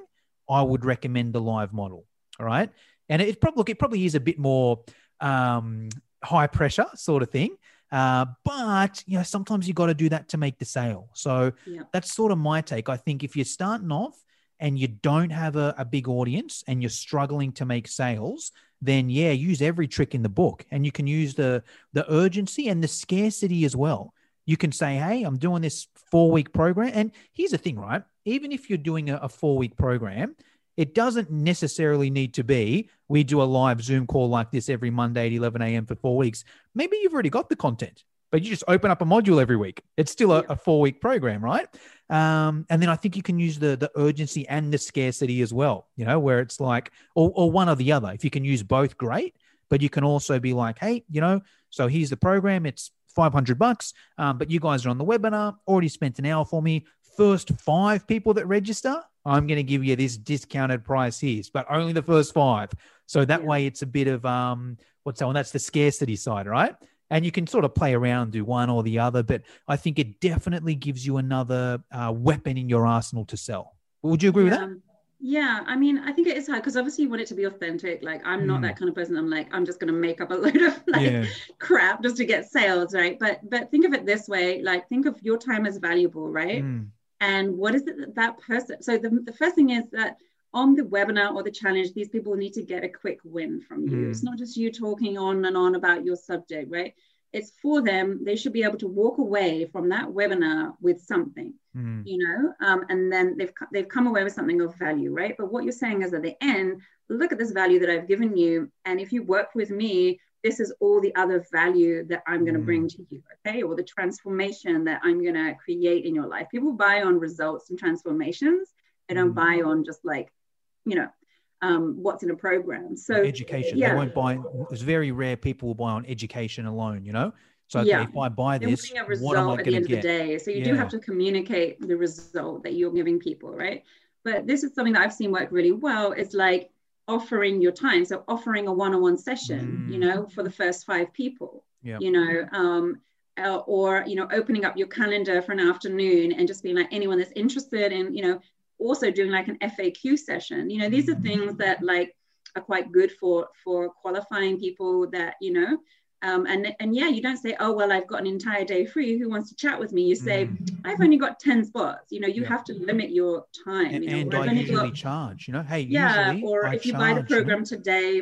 I would recommend the live model. All right. And it probably look, it probably is a bit more um, high pressure sort of thing. Uh, but you know, sometimes you got to do that to make the sale. So yeah. that's sort of my take. I think if you're starting off and you don't have a, a big audience and you're struggling to make sales, then yeah, use every trick in the book, and you can use the the urgency and the scarcity as well. You can say, "Hey, I'm doing this four week program," and here's the thing, right? Even if you're doing a, a four week program, it doesn't necessarily need to be we do a live Zoom call like this every Monday at 11 a.m. for four weeks. Maybe you've already got the content, but you just open up a module every week. It's still a, a four week program, right? Um, and then I think you can use the the urgency and the scarcity as well, you know, where it's like, or, or one or the other. If you can use both, great. But you can also be like, hey, you know, so here's the program. It's 500 bucks. Um, but you guys are on the webinar, already spent an hour for me. First five people that register, I'm going to give you this discounted price here, but only the first five. So that yeah. way it's a bit of, um, what's that one? That's the scarcity side, right? And you can sort of play around, do one or the other, but I think it definitely gives you another uh, weapon in your arsenal to sell. Would you agree yeah. with that? Yeah, I mean, I think it is hard because obviously you want it to be authentic. Like, I'm mm. not that kind of person. I'm like, I'm just going to make up a load of like yeah. crap just to get sales, right? But but think of it this way: like, think of your time as valuable, right? Mm. And what is it that that person? So the the first thing is that on the webinar or the challenge, these people need to get a quick win from you. Mm. It's not just you talking on and on about your subject, right? it's for them they should be able to walk away from that webinar with something mm. you know um, and then they've they've come away with something of value right but what you're saying is at the end look at this value that i've given you and if you work with me this is all the other value that i'm going to mm. bring to you okay or the transformation that i'm going to create in your life people buy on results and transformations they don't mm. buy on just like you know um, what's in a program. So education, yeah. they won't buy. It's very rare people will buy on education alone. You know, so okay, yeah. if I buy this, a result what am I at the end get? of the day? So you yeah. do have to communicate the result that you're giving people, right? But this is something that I've seen work really well. Is like offering your time. So offering a one-on-one session, mm. you know, for the first five people. Yeah. You know, um, uh, or you know, opening up your calendar for an afternoon and just being like anyone that's interested in, you know, also doing like an FAQ session. You know, these are things that like are quite good for for qualifying people that you know. Um, and and yeah, you don't say, oh well, I've got an entire day free. Who wants to chat with me? You say, mm. I've only got ten spots. You know, you yeah. have to limit your time. And, you know, and I usually got, charge. You know, hey, yeah. or I if you charge, buy the program you know? today,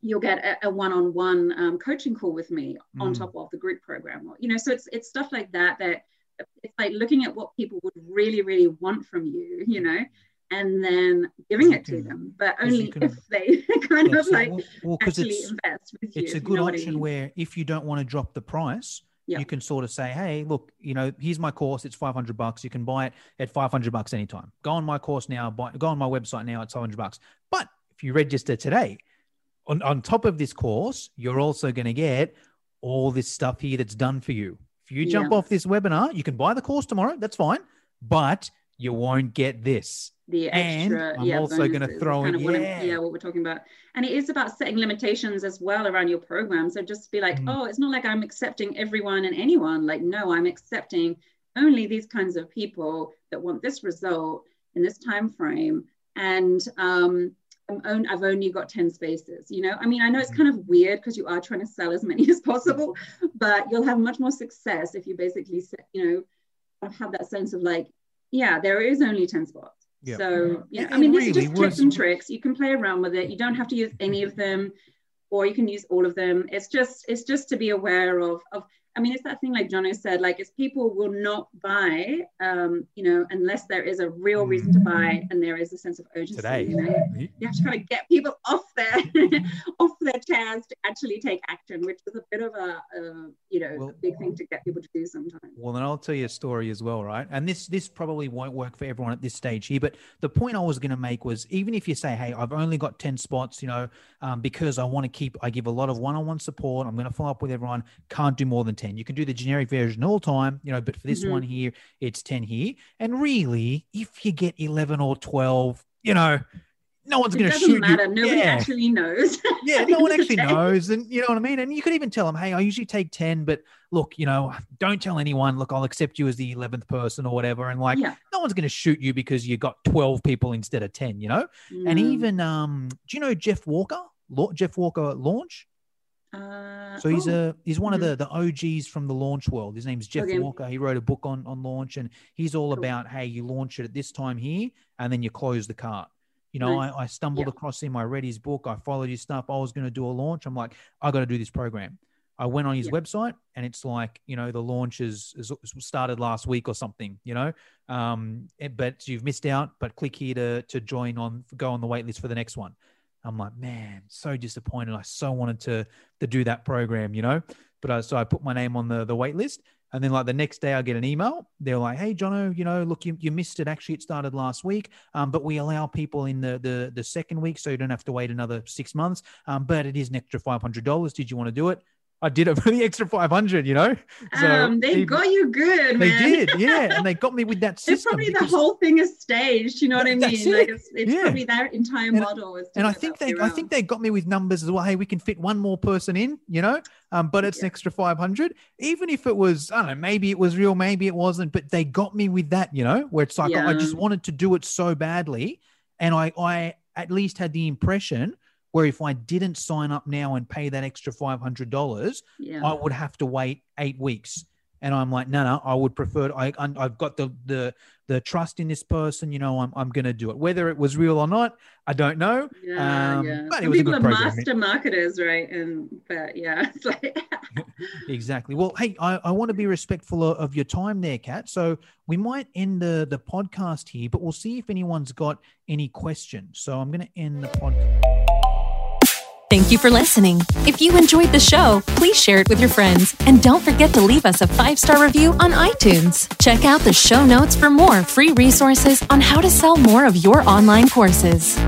you'll get a, one-on-one um, coaching call with me mm. on top of the group program. Or, You know, so it's it's stuff like that that it's like looking at what people would really, really want from you, you know, and then giving it to them, but only can, if they kind of like well, actually it's, invest with you. It's a good you know option I mean? where if you don't want to drop the price, yeah. you can sort of say, hey, look, you know, here's my course. It's 500 bucks. You can buy it at 500 bucks anytime. Go on my course now. Buy, go on my website now. It's 500 bucks. But if you register today, on, on top of this course, you're also going to get all this stuff here that's done for you if you jump yeah. off this webinar, you can buy the course tomorrow. That's fine, but you won't get this. The extra, and I'm yeah, also going to throw in, yeah. yeah, what we're talking about, and it is about setting limitations as well around your program. So just be like, mm. oh, it's not like I'm accepting everyone and anyone. Like, no, I'm accepting only these kinds of people that want this result in this time frame, and um, own, I've only got 10 spaces, you know? I mean, I know it's mm-hmm. kind of weird because you are trying to sell as many as possible, but you'll have much more success if you basically, you know, have that sense of like, yeah, there is only 10 spots. Yeah. So, yeah, I mean, really, these are just tips and tricks. You can play around with it. You don't have to use any of them or you can use all of them. It's just, it's just to be aware of, of I mean, it's that thing like Jono said, like it's people will not buy, um, you know, unless there is a real reason to buy and there is a sense of urgency. Today, you, know? you have to kind of get people off their off their chairs to actually take action, which is a bit of a, a you know, well, a big thing to get people to do sometimes. Well, then I'll tell you a story as well, right? And this this probably won't work for everyone at this stage here, but the point I was going to make was even if you say, hey, I've only got ten spots, you know, um, because I want to keep, I give a lot of one-on-one support. I'm going to follow up with everyone. Can't do more than 10. You can do the generic version all time, you know, but for this mm-hmm. one here, it's 10 here. And really, if you get 11 or 12, you know, no one's going to shoot matter. you. Nobody yeah. actually knows. yeah, no one actually knows. And you know what I mean? And you could even tell them, hey, I usually take 10, but look, you know, don't tell anyone, look, I'll accept you as the 11th person or whatever. And like, yeah. no one's going to shoot you because you got 12 people instead of 10, you know? Mm. And even, um, do you know Jeff Walker? Jeff Walker launch? Uh, so he's oh. a he's one mm-hmm. of the the OGs from the launch world. His name's Jeff okay. Walker. He wrote a book on on launch, and he's all cool. about hey, you launch it at this time here, and then you close the cart. You know, Nice. I, I stumbled Yeah. across him. I read his book. I followed his stuff. I was going to do a launch. I'm like, I got to do this program. I went on his Yeah. website and it's like, you know, the launch is, is started last week or something, you know, um, but you've missed out, but click here to, to join on, go on the wait list for the next one. I'm like, man, so disappointed. I so wanted to, to do that program, you know, but I, so I put my name on the, the wait list and then like the next day I get an email. They're like, Hey, Jono, you know, look, you, you missed it. Actually, it started last week. Um, but we allow people in the, the, the second week. So you don't have to wait another six months. Um, but it is an extra $500. Did you want to do it? I did it for the extra 500, you know? um, they even- got you good, man. They did, yeah, and they got me with that system. It's probably the whole thing is staged. You know what I That- that's mean? Like it's, it's Yeah. probably that entire And- model is. and I think they, I think they got me with numbers as well. Hey, we can fit one more person in, you know, um, but it's an extra five hundred. Even if it was, I don't know, maybe it was real, maybe it wasn't, but they got me with that, you know, where it's like I just wanted to do it so badly, and I, I at least had the impression where if I didn't sign up now and pay that extra five hundred dollars, Yeah. I would have to wait eight weeks. And I'm like, no, no, I would prefer. I, I've got the the the trust in this person. You know, I'm I'm going to do it. Whether it was real or not, I don't know. Yeah, Um, yeah. but it was a people good are program. master marketers, right? And but yeah, it's like Exactly. Well, hey, I, I want to be respectful of, of your time there, Kat. So we might end the the podcast here, but we'll see if anyone's got any questions. So I'm going to end the podcast. Thank you for listening. If you enjoyed the show, please share it with your friends and don't forget to leave us a five star review on iTunes. Check out the show notes for more free resources on how to sell more of your online courses.